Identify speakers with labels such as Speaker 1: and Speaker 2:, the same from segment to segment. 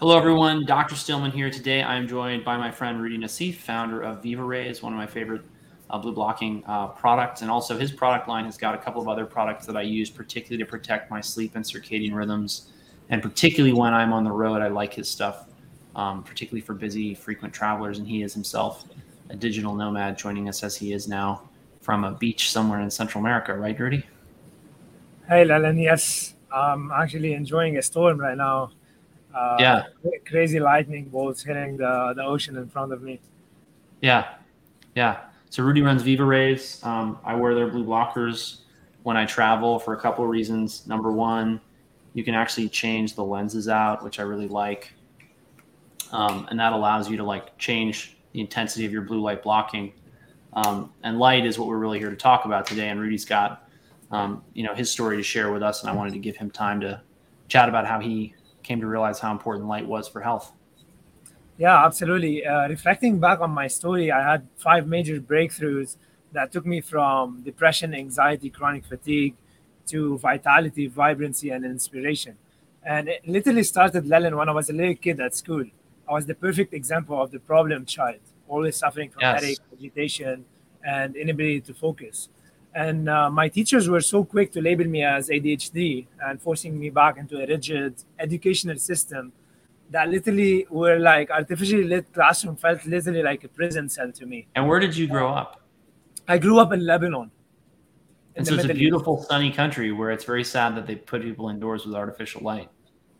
Speaker 1: Hello, everyone. Dr. Stillman here today. I'm joined by my friend Roudy Nassif, founder of VivaRays, one of my favorite uh, blue blocking uh, products. And also, his product line has got a couple of other products that I use, particularly to protect my sleep and circadian rhythms. And particularly when I'm on the road, I like his stuff, um, particularly for busy, frequent travelers. And he is himself a digital nomad, joining us as he is now from a beach somewhere in Central America, right, Roudy?
Speaker 2: Hey, Lalan. Yes, I'm actually enjoying a storm right now uh,
Speaker 1: yeah.
Speaker 2: Crazy lightning bolts hitting the, the ocean in front of me.
Speaker 1: Yeah. Yeah. So Roudy runs VivaRays. Um, I wear their blue blockers when I travel for a couple of reasons. Number one, you can actually change the lenses out, which I really like. Um, and that allows you to like change the intensity of your blue light blocking. Um, and light is what we're really here to talk about today. And Roudy's got, um, you know, his story to share with us, and I wanted to give him time to chat about how he came to realize how important light was for health.
Speaker 2: Yeah, absolutely. Uh, reflecting back on my story, I had five major breakthroughs that took me from depression, anxiety, chronic fatigue to vitality, vibrancy, and inspiration. And it literally started, Leland, when I was a little kid at school. I was the perfect example of the problem child, always suffering from yes. headache, agitation, and inability to focus. And uh, my teachers were so quick to label me as ADHD and forcing me back into a rigid educational system that literally were like artificially lit classroom felt literally like a prison cell to me.
Speaker 1: And where did you grow up?
Speaker 2: I grew up in Lebanon.
Speaker 1: In and so it's a beautiful, East. sunny country where it's very sad that they put people indoors with artificial light.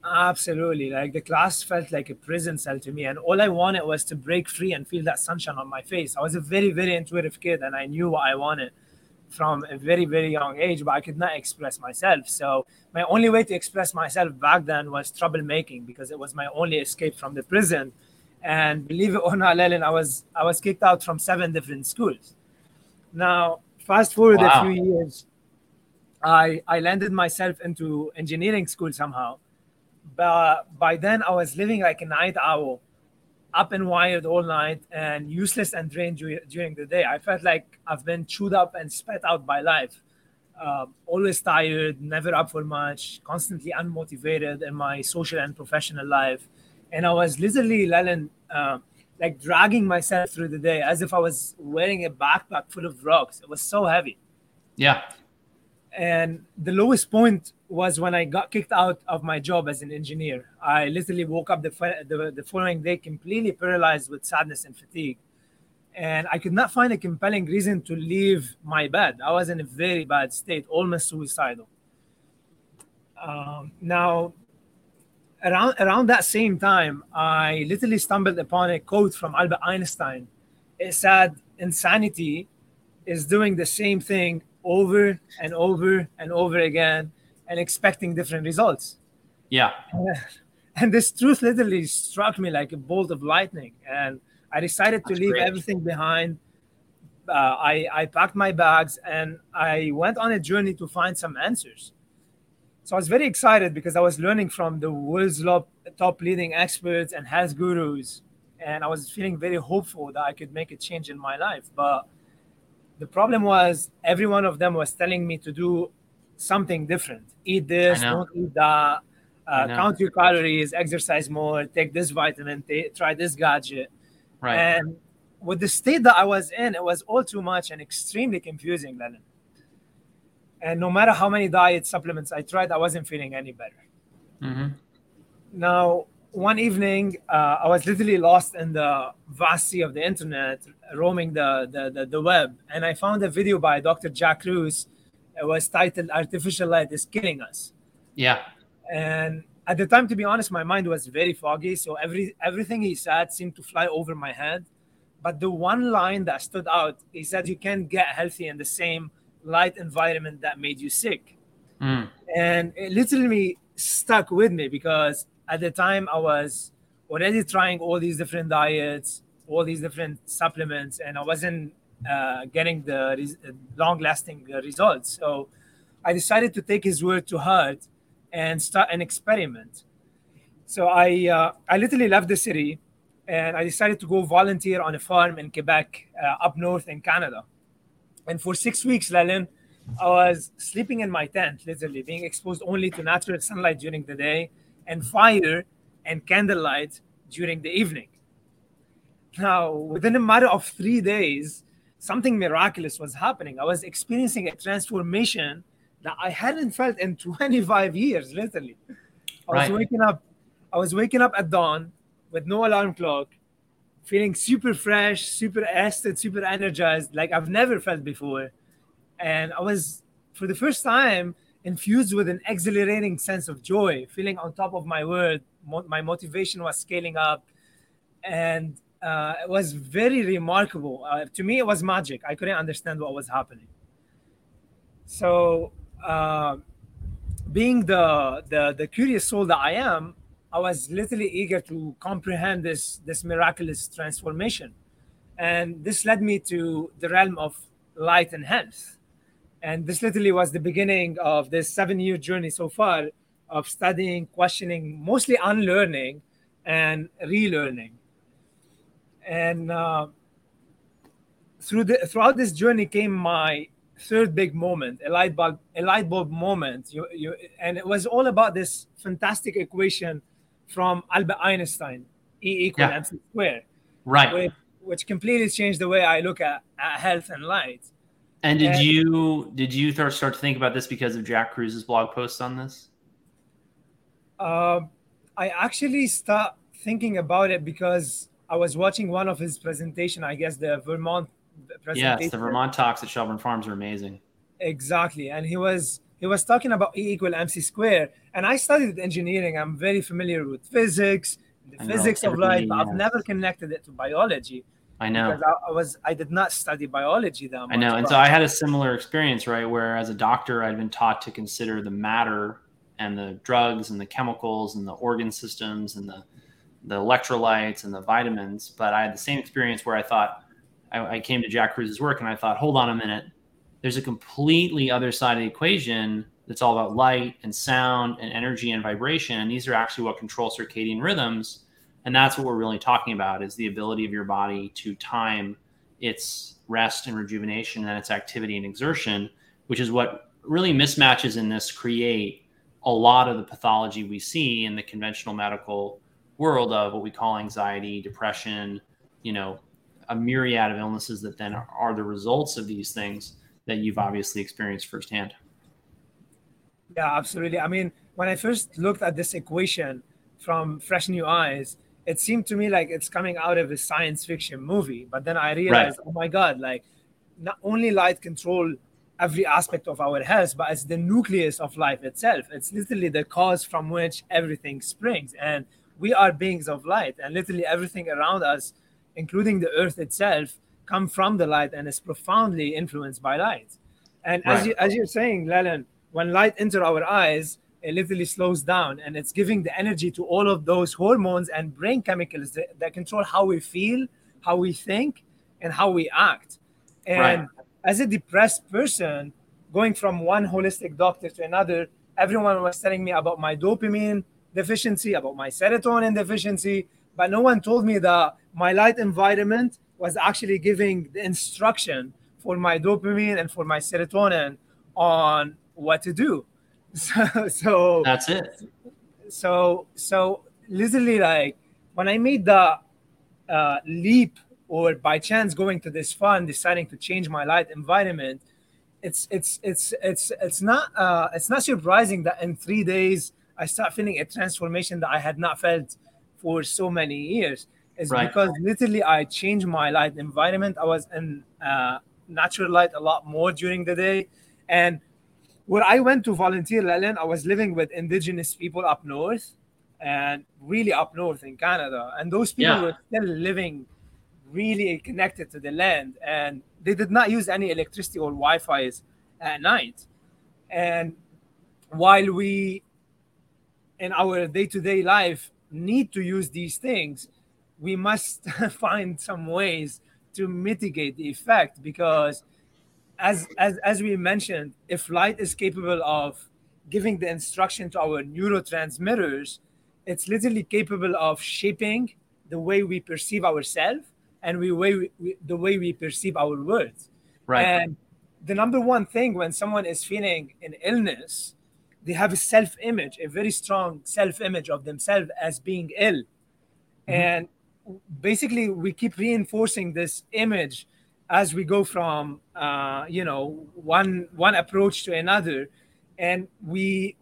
Speaker 2: Absolutely. Like the class felt like a prison cell to me. And all I wanted was to break free and feel that sunshine on my face. I was a very, very intuitive kid and I knew what I wanted from a very very young age but i could not express myself. So my only way to express myself back then was troublemaking because it was my only escape from the prison. And believe it or not Leland, i was i was kicked out from seven different schools. Now fast forward wow. a few years i i landed myself into engineering school somehow. But by then i was living like a night owl up and wired all night and useless and drained during the day. I felt like I've been chewed up and spat out by life. Uh, always tired, never up for much, constantly unmotivated in my social and professional life. And I was literally, uh, like dragging myself through the day as if I was wearing a backpack full of rocks. It was so heavy.
Speaker 1: Yeah.
Speaker 2: And the lowest point was when I got kicked out of my job as an engineer. I literally woke up the, the, the following day completely paralyzed with sadness and fatigue. And I could not find a compelling reason to leave my bed. I was in a very bad state, almost suicidal. Um, now, around around that same time, I literally stumbled upon a quote from Albert Einstein. It said, "Insanity is doing the same thing over and over and over again and expecting different results.
Speaker 1: Yeah.
Speaker 2: And this truth literally struck me like a bolt of lightning. And I decided to That's leave great. everything behind. Uh, I, I packed my bags and I went on a journey to find some answers. So I was very excited because I was learning from the world's top leading experts and health gurus. And I was feeling very hopeful that I could make a change in my life. But the problem was every one of them was telling me to do something different. Eat this don't eat that uh, count your calories exercise more take this vitamin t- try this gadget.
Speaker 1: Right.
Speaker 2: And with the state that i was in it was all too much and extremely confusing then and no matter how many diet supplements i tried i wasn't feeling any better.
Speaker 1: Mm-hmm.
Speaker 2: now one evening, uh, I was literally lost in the vast sea of the internet, roaming the, the, the, the, web. And I found a video by Dr. Jack Kruse. It was titled Artificial Light is Killing Us.
Speaker 1: Yeah.
Speaker 2: And at the time, to be honest, my mind was very foggy. So every everything he said seemed to fly over my head. But the one line that stood out, he said, You can't get healthy in the same light environment that made you sick.
Speaker 1: Mm.
Speaker 2: And it literally stuck with me because at the time I was already trying all these different diets, all these different supplements, and I wasn't uh, getting the res- long-lasting results. So I decided to take his word to heart and start an experiment. So I uh, I literally left the city, and I decided to go volunteer on a farm in Quebec, uh, up north in Canada. And for six weeks, Leland, I was sleeping in my tent, literally being exposed only to natural sunlight during the day and fire and candlelight during the evening. Now, within a matter of three days, something miraculous was happening. I was experiencing a transformation that I hadn't felt in 25 years, literally. I was waking up, I was waking up at dawn with no alarm clock, feeling super fresh, super rested, super energized, like I've never felt before. And I was, for the first time, infused with an exhilarating sense of joy, feeling on top of my world. Mo- my motivation was scaling up. And uh, it was very remarkable. Uh, to me, it was magic. I couldn't understand what was happening. So, uh, being the, the the curious soul that I am, I was literally eager to comprehend this this miraculous transformation, and this led me to the realm of light and health, and this literally was the beginning of this seven year journey so far of studying, questioning, mostly unlearning, and relearning, and. Uh, through the throughout this journey came my third big moment, a light bulb, a light bulb moment. You, you, and it was all about this fantastic equation from Albert Einstein, E equals
Speaker 1: Yeah.
Speaker 2: mc squared,
Speaker 1: Right.
Speaker 2: which, which completely changed the way I look at, at health and light.
Speaker 1: And did
Speaker 2: and-
Speaker 1: you did you start to think about this because of Jack Kruse's blog post on this?
Speaker 2: Um, I actually start thinking about it because I was watching one of his presentation. I guess the Vermont presentation.
Speaker 1: Yes, the Vermont talks at Shelburne Farms are amazing.
Speaker 2: Exactly, and he was he was talking about E equal mc squared, and I studied engineering. I'm very familiar with physics, the
Speaker 1: And
Speaker 2: physics of light, but I've never connected it to biology
Speaker 1: I know.
Speaker 2: because I, I was I did not study biology that much.
Speaker 1: I know. And so I had a similar experience, right? Where as a doctor, I'd been taught to consider the matter and the drugs and the chemicals and the organ systems and the, the electrolytes and the vitamins. But I had the same experience where I thought, I, I came to Jack Kruse's work and I thought, hold on a minute. There's a completely other side of the equation that's all about light and sound and energy and vibration. And these are actually what control circadian rhythms. And that's what we're really talking about is the ability of your body to time its rest and rejuvenation and its activity and exertion, which is what really mismatches in this create a lot of the pathology we see in the conventional medical world of what we call anxiety, depression, you know, a myriad of illnesses that then are, the results of these things that you've obviously experienced firsthand.
Speaker 2: Yeah, absolutely. I mean, when I first looked at this equation from fresh new eyes, it seemed to me like it's coming out of a science fiction movie. But then I realized, oh my God, like not only light control every aspect of our health, but it's the nucleus of life itself. It's literally the cause from which everything springs. And we are beings of light, and literally everything around us, including the earth itself, come from the light and is profoundly influenced by light. And as you as you're saying, Leland, when light enter our eyes, it literally slows down and it's giving the energy to all of those hormones and brain chemicals that, that control how we feel, how we think, and how we act. And
Speaker 1: Right.
Speaker 2: as a depressed person, going from one holistic doctor to another, everyone was telling me about my dopamine deficiency, about my serotonin deficiency, but no one told me that my light environment was actually giving the instruction for my dopamine and for my serotonin on what to do. So, so
Speaker 1: That's it.
Speaker 2: so so literally like when i made the uh, leap or by chance going to this fund deciding to change my light environment it's it's it's it's it's not uh, it's not surprising that in three days i start feeling a transformation that i had not felt for so many years it's
Speaker 1: Right.
Speaker 2: because literally i changed my light environment i was in uh, natural light a lot more during the day and where I went to volunteer, Leland, I was living with indigenous people up north and really up north in Canada. And those people
Speaker 1: Yeah.
Speaker 2: were still living really connected to the land and they did not use any electricity or Wi Fi's at night. And while we, in our day to day life, need to use these things, we must find some ways to mitigate the effect because as as as we mentioned, if light is capable of giving the instruction to our neurotransmitters, it's literally capable of shaping the way we perceive ourselves and we way we, we- the way we perceive our words.
Speaker 1: Right.
Speaker 2: And the number one thing when someone is feeling an illness, they have a self image, a very strong self image of themselves as being ill. Mm-hmm. And basically, we keep reinforcing this image as we go from uh, you know one one approach to another and we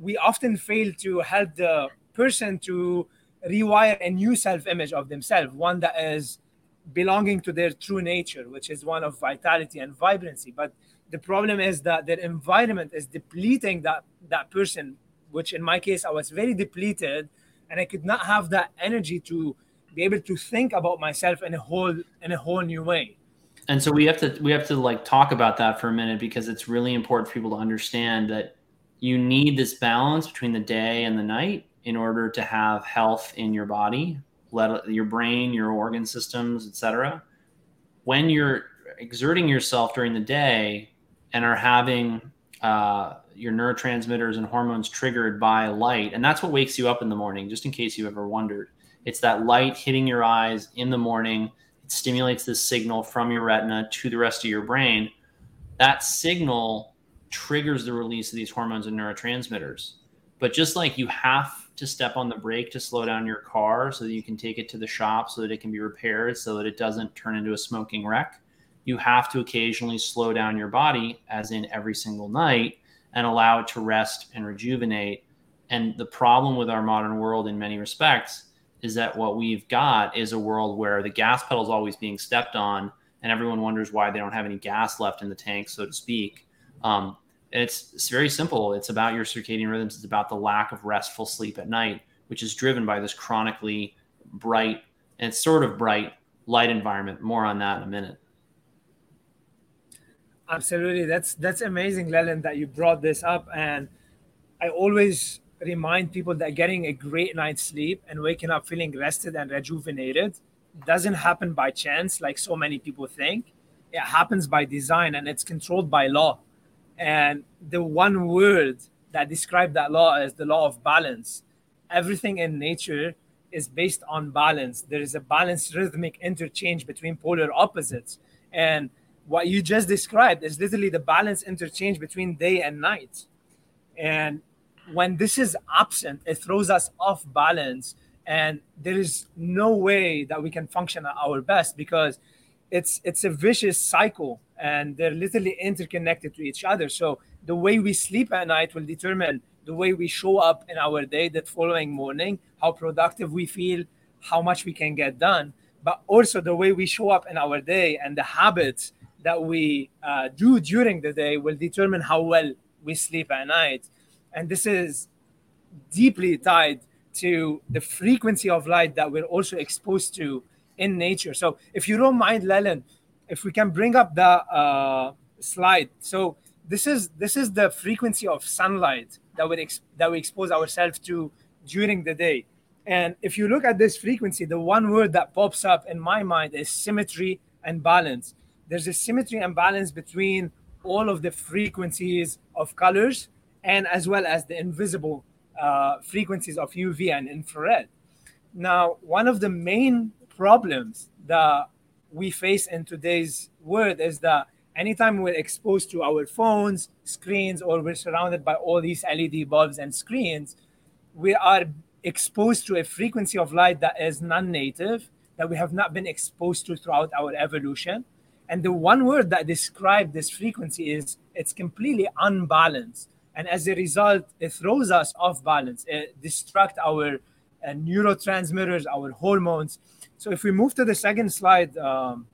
Speaker 2: we often fail to help the person to rewire a new self-image of themselves one that is belonging to their true nature which is one of vitality and vibrancy but the problem is that their environment is depleting that that person which in my case i was very depleted and i could not have that energy to be able to think about myself in a whole in a whole new way.
Speaker 1: And so we have to we have to like talk about that for a minute because it's really important for people to understand that you need this balance between the day and the night in order to have health in your body let your brain your organ systems etc when you're exerting yourself during the day and are having uh, your neurotransmitters and hormones triggered by light and that's what wakes you up in the morning just in case you ever wondered it's that light hitting your eyes in the morning It stimulates this signal from your retina to the rest of your brain. That signal triggers the release of these hormones and neurotransmitters. But just like you have to step on the brake to slow down your car so that you can take it to the shop so that it can be repaired so that it doesn't turn into a smoking wreck, you have to occasionally slow down your body, as in every single night, and allow it to rest and rejuvenate. And the problem with our modern world, in many respects, is that what we've got is a world where the gas pedal is always being stepped on and everyone wonders why they don't have any gas left in the tank, so to speak. Um, it's, it's very simple. It's about your circadian rhythms. It's about the lack of restful sleep at night, which is driven by this chronically bright and sort of bright light environment. More on that in a minute.
Speaker 2: Absolutely, that's that's amazing, Leland, that you brought this up. And I always remind people that getting a great night's sleep and waking up feeling rested and rejuvenated doesn't happen by chance like so many people think. It happens by design and it's controlled by law. And the one word that describes that law is the law of balance. Everything in nature is based on balance. There is a balanced rhythmic interchange between polar opposites. And what you just described is literally the balance interchange between day and night. And when this is absent, it throws us off balance. And there is no way that we can function at our best because it's it's a vicious cycle and they're literally interconnected to each other. So the way we sleep at night will determine the way we show up in our day that following morning, how productive we feel, how much we can get done, but also the way we show up in our day and the habits that we uh, do during the day will determine how well we sleep at night and this is deeply tied to the frequency of light that we're also exposed to in nature. So, if you don't mind, Leland, if we can bring up the uh, slide. So, this is this is the frequency of sunlight that we ex- that we expose ourselves to during the day. And if you look at this frequency, the one word that pops up in my mind is symmetry and balance. There's a symmetry and balance between all of the frequencies of colors and as well as the invisible uh, frequencies of UV and infrared. Now, one of the main problems that we face in today's world is that anytime we're exposed to our phones, screens, or we're surrounded by all these LED bulbs and screens, we are exposed to a frequency of light that is non native, that we have not been exposed to throughout our evolution. And the one word that describes this frequency is it's completely unbalanced. And as a result it throws us off balance. It distract our uh, neurotransmitters our hormones. So if we move to the second slide um,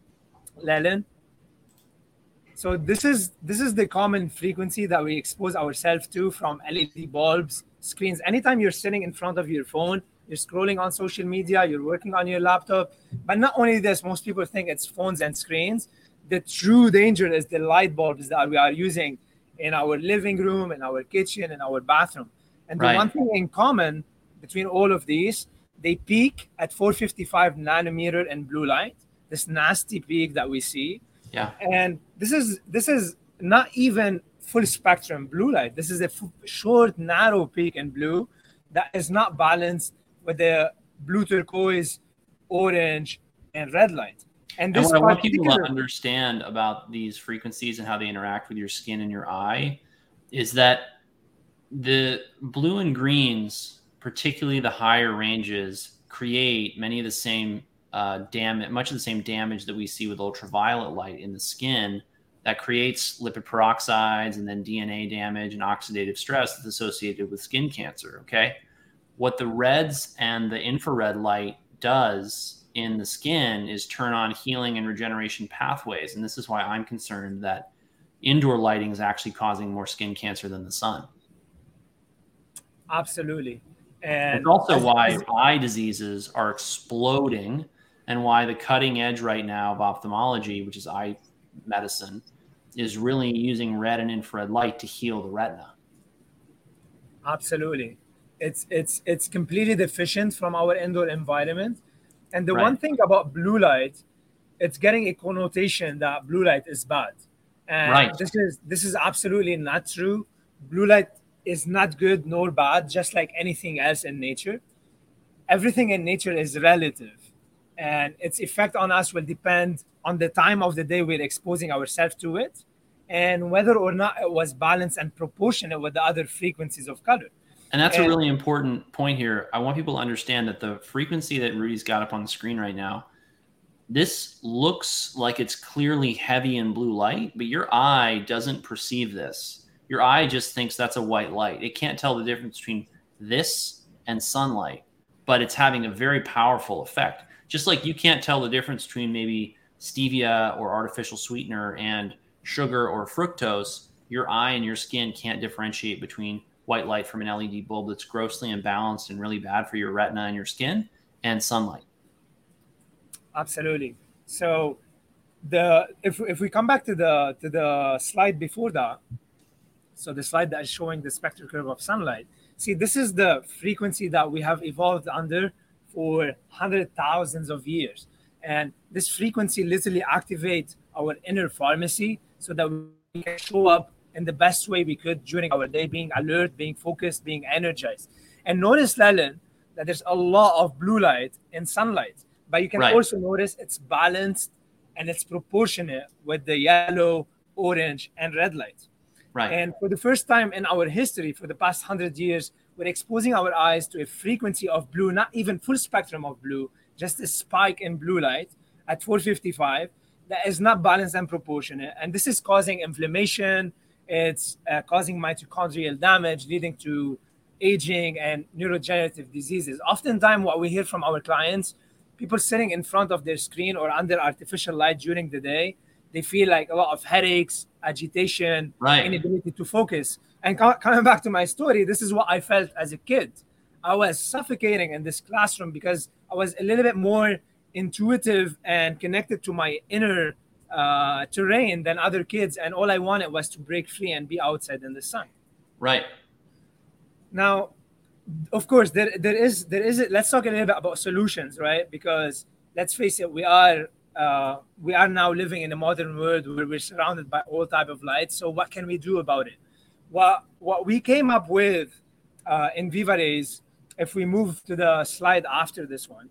Speaker 2: so this is this is the common frequency that we expose ourselves to from led bulbs screens. Anytime you're sitting in front of your phone you're scrolling on social media you're working on your laptop but not only this most people think it's phones and screens the true danger is the light bulbs that we are using in our living room, in our kitchen, in our bathroom. And the right. one thing in common between all of these, they peak at 455 nanometer in blue light, this nasty peak that we see.
Speaker 1: Yeah.
Speaker 2: And this is this is not even full spectrum blue light. This is a f- short, narrow peak in blue that is not balanced with the blue turquoise, orange, and red light.
Speaker 1: And, and what I want people to understand about these frequencies and how they interact with your skin and your eye is that the blue and greens, particularly the higher ranges, create many of the same uh, damage, much of the same damage that we see with ultraviolet light in the skin that creates lipid peroxides and then DNA damage and oxidative stress that's associated with skin cancer. Okay. What the reds and the infrared light does in the skin is turn on healing and regeneration pathways. And this is why I'm concerned that indoor lighting is actually causing more skin cancer than the sun.
Speaker 2: Absolutely. And
Speaker 1: it's also why eye diseases are exploding and why the cutting edge right now of ophthalmology, which is eye medicine, is really using red and infrared light to heal the retina.
Speaker 2: Absolutely. It's it's it's completely deficient from our indoor environment. And the right. one thing about blue light, it's getting a connotation that blue light is bad. And right. this is this is absolutely not true. Blue light is not good nor bad, just like anything else in nature. Everything in nature is relative, and its effect on us will depend on the time of the day we're exposing ourselves to it, and whether or not it was balanced and proportionate with the other frequencies of color.
Speaker 1: And that's and, a really important point here. I want people to understand that the frequency that Roudy's got up on the screen right now, this looks like it's clearly heavy in blue light, but your eye doesn't perceive this your eye just thinks that's a white light. It can't tell the difference between this and sunlight, but it's having a very powerful effect. Just like you can't tell the difference between maybe stevia or artificial sweetener and sugar or fructose, your eye and your skin can't differentiate between white light from an LED bulb that's grossly imbalanced and really bad for your retina and your skin and sunlight.
Speaker 2: Absolutely. So the if if we come back to the to the slide before that, so the slide that is showing the spectral curve of sunlight. See, this is the frequency that we have evolved under for hundred thousands of years. And this frequency literally activates our inner pharmacy so that we can show up in the best way we could during our day, being alert, being focused, being energized. And notice, Leland, that there's a lot of blue light in sunlight, but you can right. also notice it's balanced and it's proportionate with the yellow, orange, and red light.
Speaker 1: Right.
Speaker 2: And for the first time in our history, for the past hundred years, we're exposing our eyes to a frequency of blue, not even full spectrum of blue, just a spike in blue light at 455 that is not balanced and proportionate. And this is causing inflammation. It's uh, causing mitochondrial damage, leading to aging and neurodegenerative diseases. Oftentimes, what we hear from our clients, people sitting in front of their screen or under artificial light during the day, they feel like a lot of headaches, agitation,
Speaker 1: right.
Speaker 2: inability to focus. And co- coming back to my story, this is what I felt as a kid. I was suffocating in this classroom because I was a little bit more intuitive and connected to my inner uh, terrain than other kids. And all I wanted was to break free and be outside in the sun.
Speaker 1: Right.
Speaker 2: Now, of course, there, there is there is. Let's talk a little bit about solutions, right? Because let's face it, we are uh, we are now living in a modern world where we're surrounded by all type of lights. So what can we do about it? What what we came up with uh, in VivaRays, if we move to the slide after this one.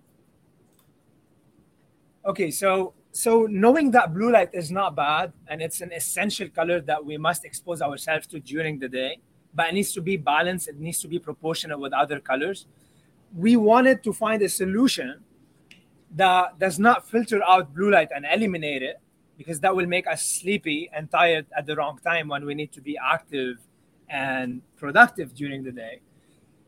Speaker 2: Okay, so so knowing that blue light is not bad and it's an essential color that we must expose ourselves to during the day, but it needs to be balanced, it needs to be proportional with other colors. We wanted to find a solution that does not filter out blue light and eliminate it because that will make us sleepy and tired at the wrong time when we need to be active and productive during the day.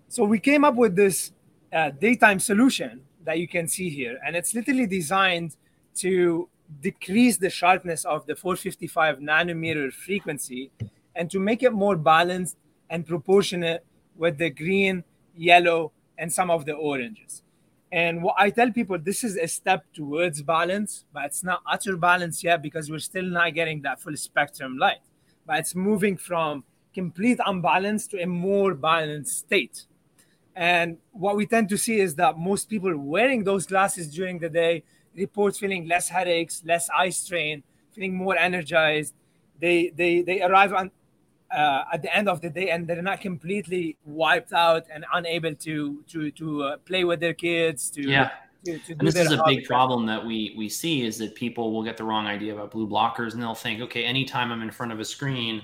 Speaker 2: So we came up with this uh, daytime solution that you can see here, and it's literally designed to decrease the sharpness of the 455 nanometer frequency and to make it more balanced and proportionate with the green, yellow, and some of the oranges. And what I tell people, this is a step towards balance, but it's not utter balance yet because we're still not getting that full spectrum light. But it's moving from complete unbalance to a more balanced state. And what we tend to see is that most people wearing those glasses during the day report feeling less headaches, less eye strain, feeling more energized. They they they arrive on uh, at the end of the day and they're not completely wiped out and unable to to to uh, play with their kids to
Speaker 1: yeah to, to and this is a big problem that we we see is that people will get the wrong idea about blue blockers and they'll think okay anytime i'm in front of a screen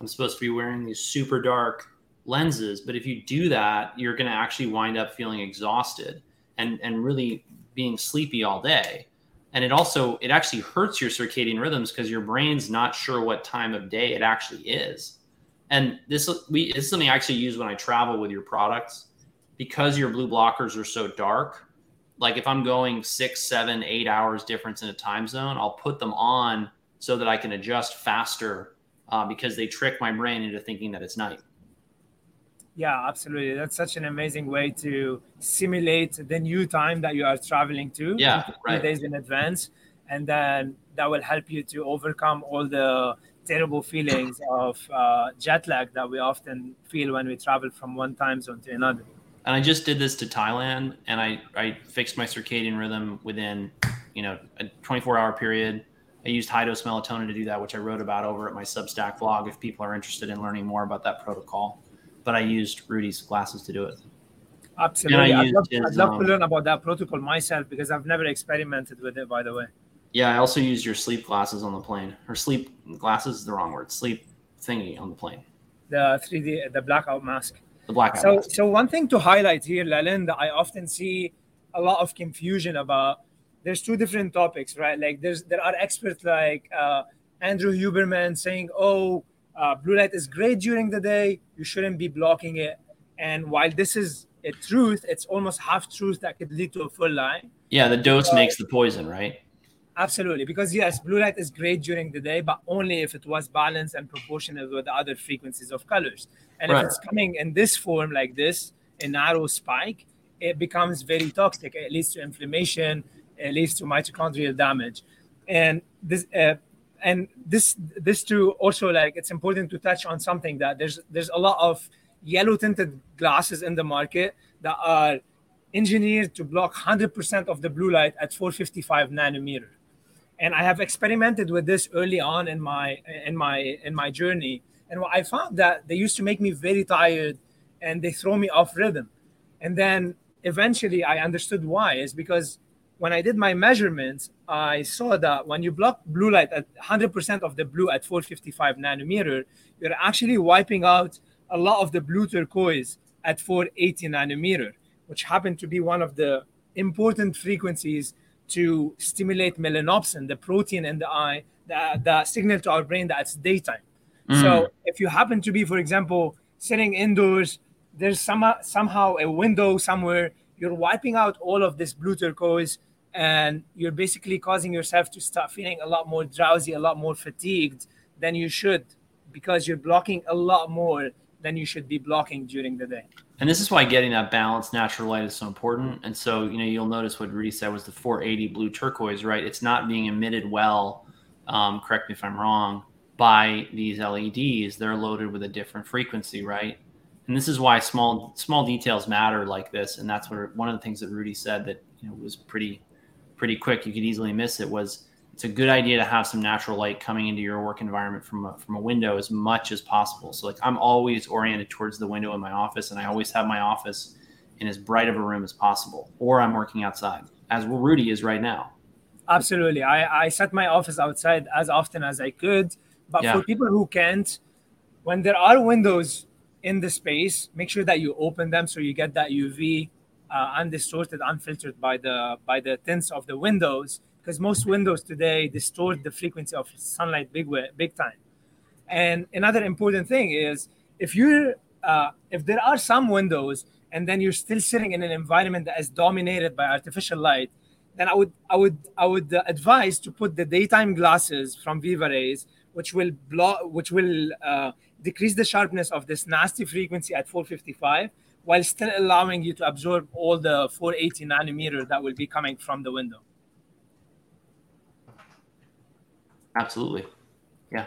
Speaker 1: i'm supposed to be wearing these super dark lenses. But if you do that, you're going to actually wind up feeling exhausted and and really being sleepy all day. And it also it actually hurts your circadian rhythms because your brain's not sure what time of day it actually is. And this we this is something I actually use when I travel with your products because your blue blockers are so dark. Like if I'm going six, seven, eight hours difference in a time zone, I'll put them on so that I can adjust faster uh, because they trick my brain into thinking that it's night.
Speaker 2: Yeah, absolutely. That's such an amazing way to simulate the new time that you are traveling to.
Speaker 1: Yeah, right.
Speaker 2: Days in advance, and then that will help you to overcome all the terrible feelings of uh, jet lag that we often feel when we travel from one time zone to another.
Speaker 1: And I just did this to Thailand, and I I fixed my circadian rhythm within you know a 24 hour period. I used high dose melatonin to do that, which I wrote about over at my Substack blog. If people are interested in learning more about that protocol but I used Roudy's glasses to do it.
Speaker 2: Absolutely. I'd love, his, I'd love, to um, learn about that protocol myself because I've never experimented with it, by the way.
Speaker 1: Yeah, I also used your sleep glasses on the plane. Or sleep glasses is the wrong word. Sleep thingy on the plane.
Speaker 2: The 3D, the blackout mask.
Speaker 1: The blackout
Speaker 2: so,
Speaker 1: mask.
Speaker 2: So, one thing to highlight here, Leland, that I often see a lot of confusion about. There's two different topics, right? Like, there's there are experts like uh, Andrew Huberman saying, oh, uh, blue light is great during the day. You shouldn't be blocking it. And while this is a truth, it's almost half truth that could lead to a full lie.
Speaker 1: Yeah, the dose makes the poison, right?
Speaker 2: Absolutely, because yes, blue light is great during the day, but only if it was balanced and proportional with the other frequencies of colors. And right. if it's coming in this form like this, a narrow spike, it becomes very toxic. It leads to inflammation, it leads to mitochondrial damage. And this, uh, and this this too also like it's important to touch on something that there's there's a lot of yellow tinted glasses in the market that are engineered to block 100% of the blue light at 455 nanometer. And i have experimented with this early on in my in my in my journey. And what i found that they used to make me very tired and they throw me off rhythm. And then eventually i understood why. Is because when I did my measurements, I saw that when you block blue light at 100% of the blue at 455 nanometer, you're actually wiping out a lot of the blue turquoise at 480 nanometer, which happened to be one of the important frequencies to stimulate melanopsin, the protein in the eye that, that signal to our brain that it's daytime. Mm. So if you happen to be, for example, sitting indoors, there's some, somehow a window somewhere, you're wiping out all of this blue turquoise and you're basically causing yourself to start feeling a lot more drowsy, a lot more fatigued than you should because you're blocking a lot more than you should be blocking during the day.
Speaker 1: And this is why getting that balanced natural light is so important. And so, you know, you'll notice what Roudy said was the 480 blue turquoise, right? It's not being emitted well, um, correct me if I'm wrong, by these LEDs. They're loaded with a different frequency, right? And this is why small small details matter like this. And that's what one of the things that Roudy said that you know was pretty pretty quick, you could easily miss it, was it's a good idea to have some natural light coming into your work environment from a, from a window as much as possible. So like I'm always oriented towards the window in my office, and I always have my office in as bright of a room as possible, or I'm working outside, as Roudy is right now.
Speaker 2: Absolutely, I I set my office outside as often as I could, but yeah. for people who can't, when there are windows in the space, make sure that you open them so you get that UV uh, undistorted, unfiltered by the by the tints of the windows, because most windows today distort the frequency of sunlight big way, big time. And another important thing is if you uh, if there are some windows and then you're still sitting in an environment that is dominated by artificial light, then I would I would I would advise to put the daytime glasses from VivaRays, which will block, which will uh, decrease the sharpness of this nasty frequency at 455 while still allowing you to absorb all the 480 nanometer that will be coming from the window.
Speaker 1: Absolutely. Yeah.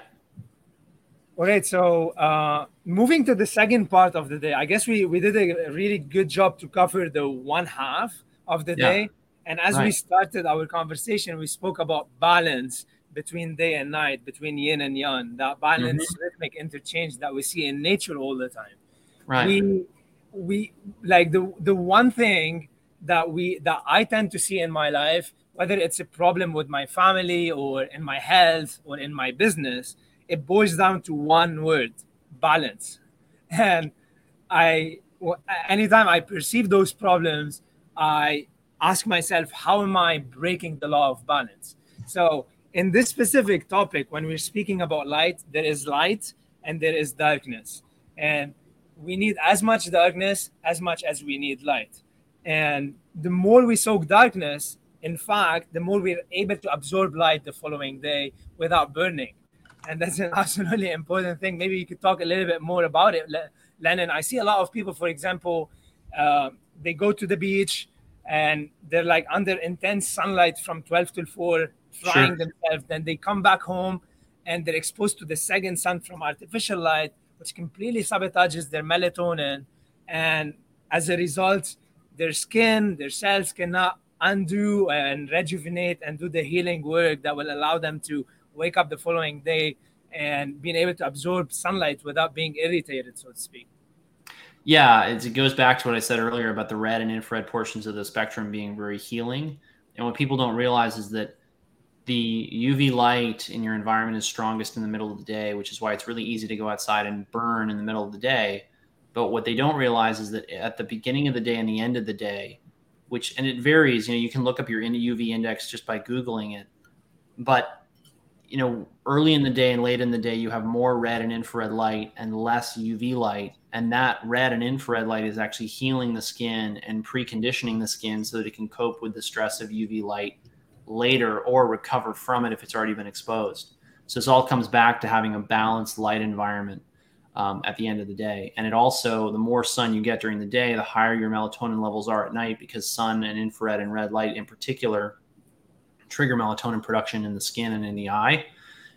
Speaker 2: All right. So uh, moving to the second part of the day, I guess we, we did a really good job to cover the one half of the yeah. day. And as right. we started our conversation, we spoke about balance between day and night, between yin and yang, that balance, mm-hmm. rhythmic interchange that we see in nature all the time.
Speaker 1: Right.
Speaker 2: We we like the the one thing that we that I tend to see in my life, whether it's a problem with my family or in my health or in my business, it boils down to one word: balance. And I anytime I perceive those problems, I ask myself, how am I breaking the law of balance? So in this specific topic, when we're speaking about light, there is light and there is darkness. And we need as much darkness as much as we need light. And the more we soak darkness, in fact, the more we're able to absorb light the following day without burning. And that's an absolutely important thing. Maybe you could talk a little bit more about it, Lennon. I see a lot of people, for example, uh, they go to the beach and they're like under intense sunlight from 12 till 4, frying sure. themselves. Then they come back home and they're exposed to the second sun from artificial light, which completely sabotages their melatonin. And as a result, their skin, their cells cannot undo and rejuvenate and do the healing work that will allow them to wake up the following day and being able to absorb sunlight without being irritated, so to speak.
Speaker 1: Yeah, it goes back to what I said earlier about the red and infrared portions of the spectrum being very healing. And what people don't realize is that the UV light in your environment is strongest in the middle of the day, which is why it's really easy to go outside and burn in the middle of the day. But what they don't realize is that at the beginning of the day and the end of the day, which and it varies, you know, you can look up your UV index just by googling it. But you know, early in the day and late in the day, you have more red and infrared light and less UV light. And that red and infrared light is actually healing the skin and preconditioning the skin so that it can cope with the stress of UV light later or recover from it if it's already been exposed. So this all comes back to having a balanced light environment um, at the end of the day. And it also, the more sun you get during the day, the higher your melatonin levels are at night because sun and infrared and red light in particular trigger melatonin production in the skin and in the eye.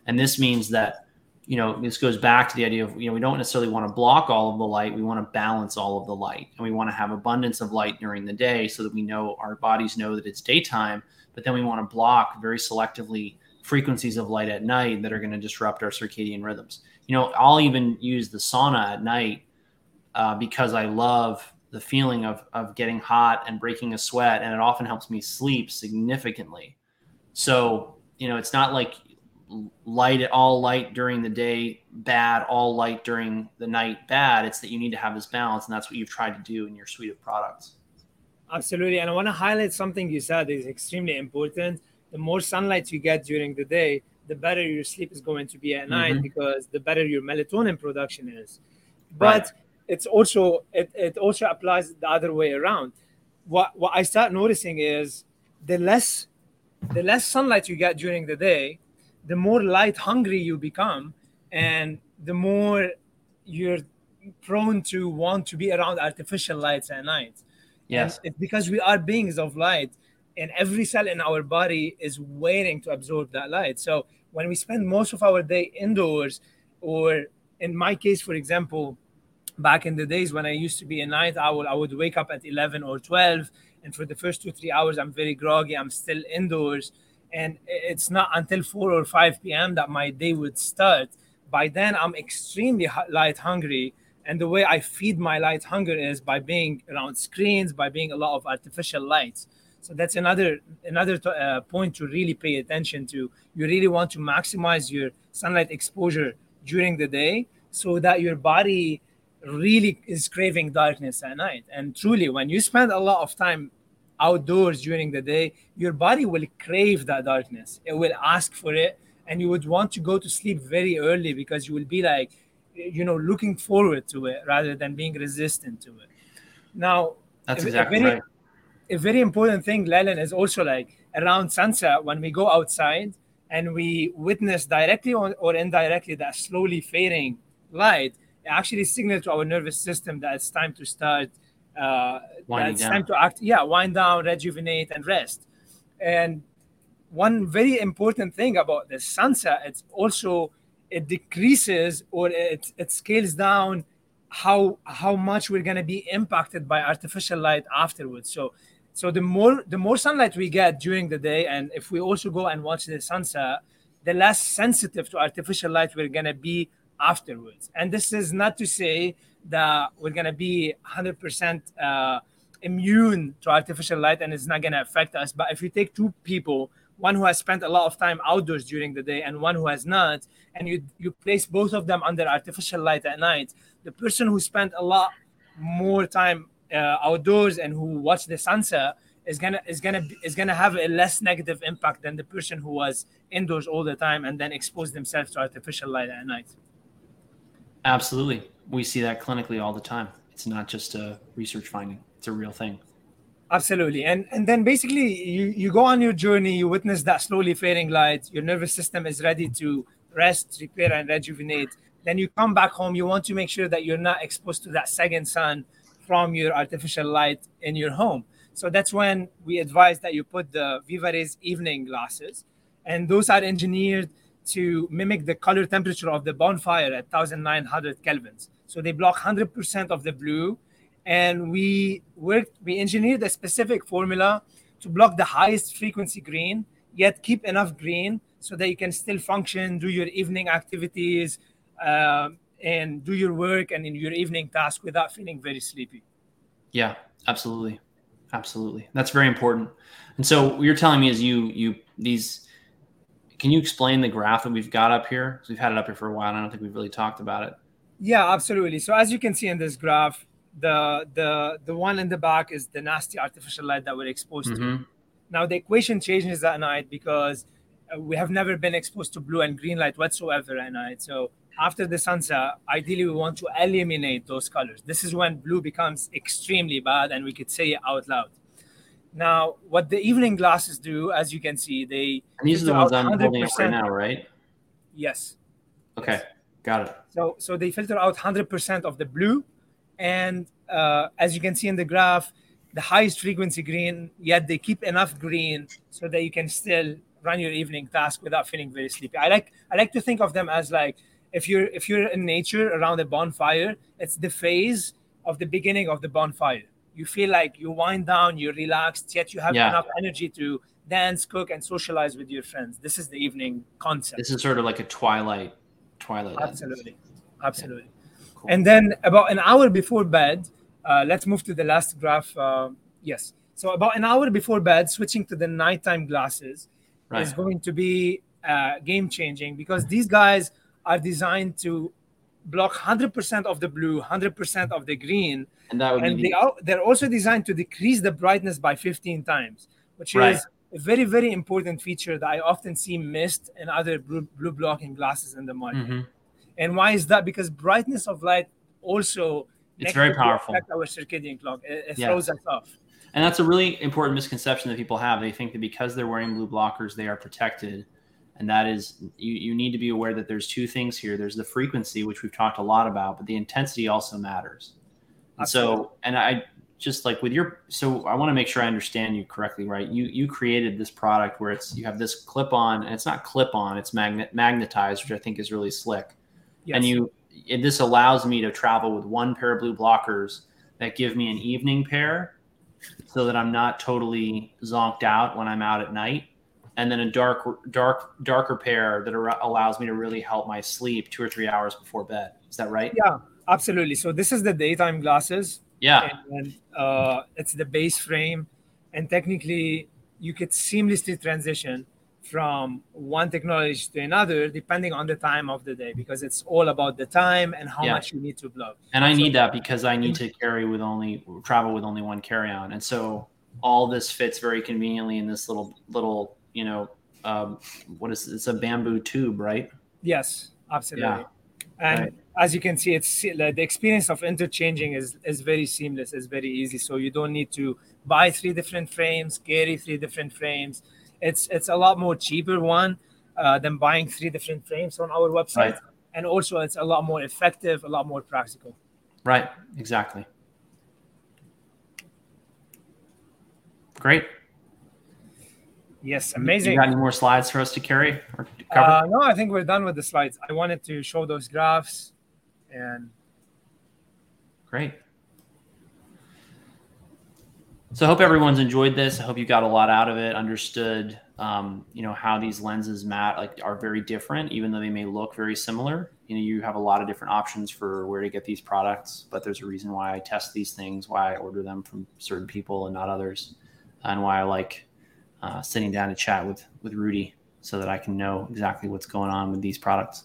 Speaker 1: And this means that, you know, this goes back to the idea of, you know, we don't necessarily want to block all of the light. We want to balance all of the light and we want to have abundance of light during the day so that we know our bodies know that it's daytime. But then we want to block very selectively frequencies of light at night that are going to disrupt our circadian rhythms. You know, I'll even use the sauna at night uh, because I love the feeling of, of getting hot and breaking a sweat, and it often helps me sleep significantly. So, you know, it's not like light at all light during the day bad, all light during the night bad. It's that you need to have this balance, and that's what you've tried to do in your suite of products.
Speaker 2: Absolutely. And I want to highlight something you said is extremely important. The more sunlight you get during the day, the better your sleep is going to be at night mm-hmm. because the better your melatonin production is. But right. it's also it, it also applies the other way around. What what I start noticing is the less the less sunlight you get during the day, the more light hungry you become, and the more you're prone to want to be around artificial lights at night.
Speaker 1: Yes.
Speaker 2: And it's because we are beings of light, and every cell in our body is waiting to absorb that light. So when we spend most of our day indoors, or in my case, for example, back in the days when I used to be a night owl, I would wake up at 11 or 12 and for the first two three hours i'm very groggy i'm still indoors and it's not until 4 or 5 p.m that my day would start by then i'm extremely light hungry and the way i feed my light hunger is by being around screens by being a lot of artificial lights so that's another another uh, point to really pay attention to you really want to maximize your sunlight exposure during the day so that your body really is craving darkness at night. And truly, when you spend a lot of time outdoors during the day, your body will crave that darkness. It will ask for it, and you would want to go to sleep very early because you will be like, you know, looking forward to it rather than being resistant to it. Now,
Speaker 1: that's exactly
Speaker 2: a very,
Speaker 1: right.
Speaker 2: A very important thing, Leland, is also like around sunset when we go outside and we witness directly or, indirectly that slowly fading light it actually signal to our nervous system that it's time to start uh, that it's down. time to act yeah wind down rejuvenate and rest and one very important thing about the sunset it's also it decreases or it, it scales down how how much we're going to be impacted by artificial light afterwards so so the more the more sunlight we get during the day and if we also go and watch the sunset the less sensitive to artificial light we're going to be afterwards. And this is not to say that we're going to be 100% uh, immune to artificial light and it's not going to affect us. But if you take two people, one who has spent a lot of time outdoors during the day and one who has not, and you, you place both of them under artificial light at night, the person who spent a lot more time uh, outdoors and who watched the sunset is gonna is gonna is gonna have a less negative impact than the person who was indoors all the time and then exposed themselves to artificial light at night.
Speaker 1: Absolutely, we see that clinically all the time. It's not just a research finding; it's a real thing.
Speaker 2: Absolutely, and and then basically you you go on your journey, you witness that slowly fading light. Your nervous system is ready to rest, repair, and rejuvenate. Then you come back home. You want to make sure that you're not exposed to that second sun from your artificial light in your home. So that's when we advise that you put the VivaRays evening glasses, and those are engineered to mimic the color temperature of the bonfire at 1900 kelvins. So they block 100% of the blue, and we worked, we engineered a specific formula to block the highest frequency green, yet keep enough green so that you can still function, do your evening activities, uh, and do your work and in your evening task without feeling very sleepy.
Speaker 1: Yeah, absolutely. Absolutely. That's very important. And so what you're telling me is you you these can you explain the graph that we've got up here? Because we've had it up here for a while. And I don't think we've really talked about it.
Speaker 2: Yeah, absolutely. So as you can see in this graph, the the the one in the back is the nasty artificial light that we're exposed mm-hmm. to. Now the equation changes at night because uh, we have never been exposed to blue and green light whatsoever at night. So after the sunset, ideally we want to eliminate those colors. This is when blue becomes extremely bad, and we could say it out loud. Now, what the evening glasses do, as you can see, they
Speaker 1: and these are the ones I'm holding up right now, right?
Speaker 2: Yes.
Speaker 1: Okay, yes. got it.
Speaker 2: So, so they filter out 100% of the blue, and uh, as you can see in the graph, the highest frequency green. Yet they keep enough green so that you can still run your evening task without feeling very sleepy. I like I like to think of them as like if you're if you're in nature around a bonfire, it's the phase of the beginning of the bonfire. You feel like you wind down, you're relaxed, yet you have yeah. enough energy to dance, cook, and socialize with your friends. This is the evening concept.
Speaker 1: This is sort of like a twilight, twilight.
Speaker 2: Absolutely, absolutely. Yeah. Cool. And then about an hour before bed, uh, let's move to the last graph. Uh, yes. So about an hour before bed, switching to the nighttime glasses right. is going to be uh, game changing because these guys are designed to block 100% of the blue, 100% of the green. And, and they are, they're also designed to decrease the brightness by 15 times, which right. is a very, very important feature that I often see missed in other blue, blue blocking glasses in the market. Mm-hmm. And why is that? Because brightness of light also
Speaker 1: it's very powerful.
Speaker 2: Our circadian clock it, it yeah. throws us off.
Speaker 1: And that's a really important misconception that people have. They think that because they're wearing blue blockers, they are protected and that is you, you need to be aware that there's two things here there's the frequency which we've talked a lot about but the intensity also matters and so and i just like with your so i want to make sure i understand you correctly right you you created this product where it's you have this clip on and it's not clip on it's magnet magnetized which i think is really slick yes. and you it, this allows me to travel with one pair of blue blockers that give me an evening pair so that i'm not totally zonked out when i'm out at night and then a dark, dark, darker pair that allows me to really help my sleep two or three hours before bed. Is that right?
Speaker 2: Yeah, absolutely. So this is the daytime glasses.
Speaker 1: Yeah,
Speaker 2: and, uh, it's the base frame, and technically you could seamlessly transition from one technology to another depending on the time of the day because it's all about the time and how yeah. much you need to blow.
Speaker 1: And I so, need that because I need to carry with only travel with only one carry on, and so all this fits very conveniently in this little little you know, um, what is it's a bamboo tube, right?
Speaker 2: Yes, absolutely. Yeah. And right. as you can see, it's the experience of interchanging is is very seamless. It's very easy. So you don't need to buy three different frames, carry three different frames. It's it's a lot more cheaper one uh, than buying three different frames on our website, right. and also it's a lot more effective, a lot more practical.
Speaker 1: Right. Exactly. Great.
Speaker 2: Yes, amazing.
Speaker 1: You got any more slides for us to carry or
Speaker 2: to cover? Uh, no, I think we're done with the slides. I wanted to show those graphs and.
Speaker 1: Great. So I hope everyone's enjoyed this. I hope you got a lot out of it, understood, um, you know, how these lenses mat like are very different, even though they may look very similar. You know, you have a lot of different options for where to get these products, but there's a reason why I test these things, why I order them from certain people and not others, and why I like uh, sitting down to chat with with Roudy so that I can know exactly what's going on with these products.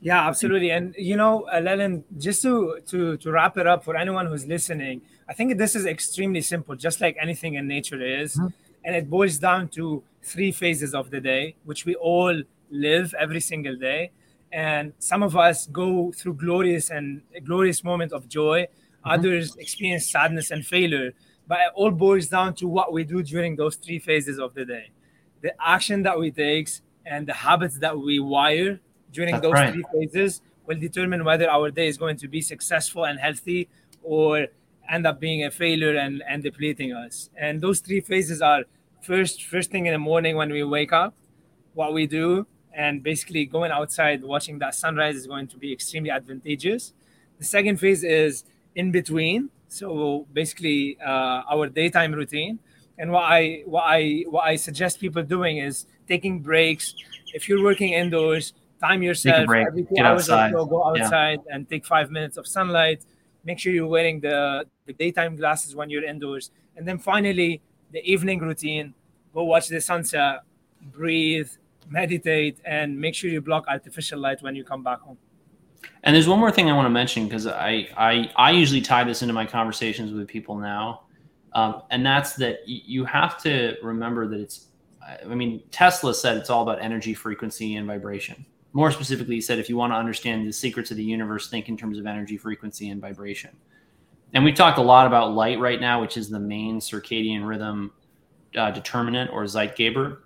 Speaker 2: Yeah, absolutely. And you know, Leland, just to to to wrap it up for anyone who's listening, I think this is extremely simple, just like anything in nature is, mm-hmm. and it boils down to three phases of the day, which we all live every single day. And some of us go through glorious and glorious moment of joy. Mm-hmm. Others experience sadness and failure. But it all boils down to what we do during those three phases of the day. The action that we take and the habits that we wire during That's those right. three phases will determine whether our day is going to be successful and healthy or end up being a failure and, and depleting us. And those three phases are first first thing in the morning when we wake up, what we do, and basically going outside watching that sunrise is going to be extremely advantageous. The second phase is in between. So basically uh, our daytime routine. And what I what I what I suggest people doing is taking breaks. If you're working indoors, time yourself every two Get hours outside. or so, go outside yeah. and take five minutes of sunlight. Make sure you're wearing the, the daytime glasses when you're indoors. And then finally, the evening routine go watch the sunset, breathe, meditate, and make sure you block artificial light when you come back home.
Speaker 1: And there's one more thing I want to mention because I, I I usually tie this into my conversations with people now, um, and that's that you have to remember that it's. I mean, Tesla said it's all about energy, frequency, and vibration. More specifically, he said if you want to understand the secrets of the universe, think in terms of energy, frequency, and vibration. And we've talked a lot about light right now, which is the main circadian rhythm uh, determinant or Zeitgeber.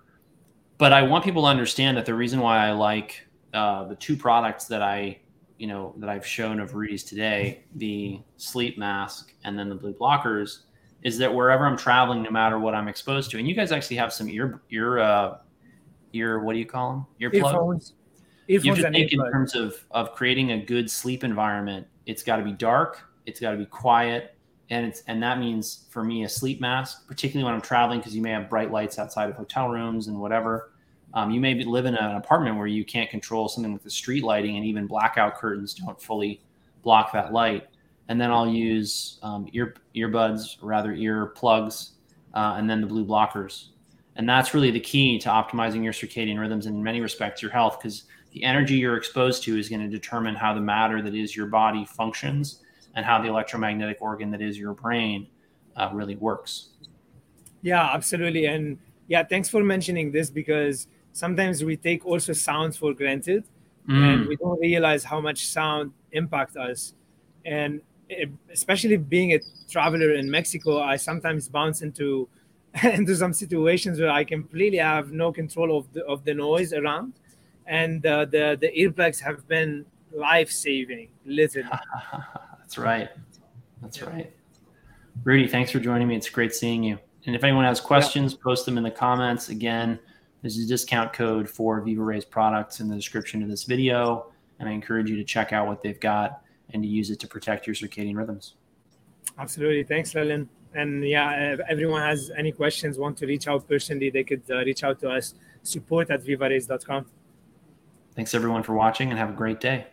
Speaker 1: But I want people to understand that the reason why I like uh, the two products that I, you know, that I've shown of Roudy's today, the sleep mask and then the blue blockers, is that wherever I'm traveling, no matter what I'm exposed to, and you guys actually have some ear ear uh, ear what do you call them? Earplugs you have think in terms of of creating a good sleep environment. It's got to be dark. It's got to be quiet, and it's and that means for me a sleep mask, particularly when I'm traveling, because you may have bright lights outside of hotel rooms and whatever. Um, you may live in an apartment where you can't control something with the street lighting, and even blackout curtains don't fully block that light. And then I'll use um, ear earbuds, rather ear plugs, uh, and then the blue blockers. And that's really the key to optimizing your circadian rhythms and in many respects your health, because the energy you're exposed to is going to determine how the matter that is your body functions and how the electromagnetic organ that is your brain uh, really works.
Speaker 2: Yeah, absolutely. And yeah, thanks for mentioning this because sometimes we take also sounds for granted mm. and we don't realize how much sound impact us. And especially being a traveler in Mexico, I sometimes bounce into into some situations where I completely have no control of the of the noise around and uh, the the earplugs have been life saving, literally.
Speaker 1: That's right. That's yeah. right. Roudy, thanks for joining me. It's great seeing you. And if anyone has questions, yeah. post them in the comments. Again, there's a discount code for VivaRays products in the description of this video. And I encourage you to check out what they've got and to use it to protect your circadian rhythms.
Speaker 2: Absolutely. Thanks, Leland. And yeah, if everyone has any questions, want to reach out personally, they could uh, reach out to us, support at vivarays.com.
Speaker 1: Thanks everyone for watching and have a great day.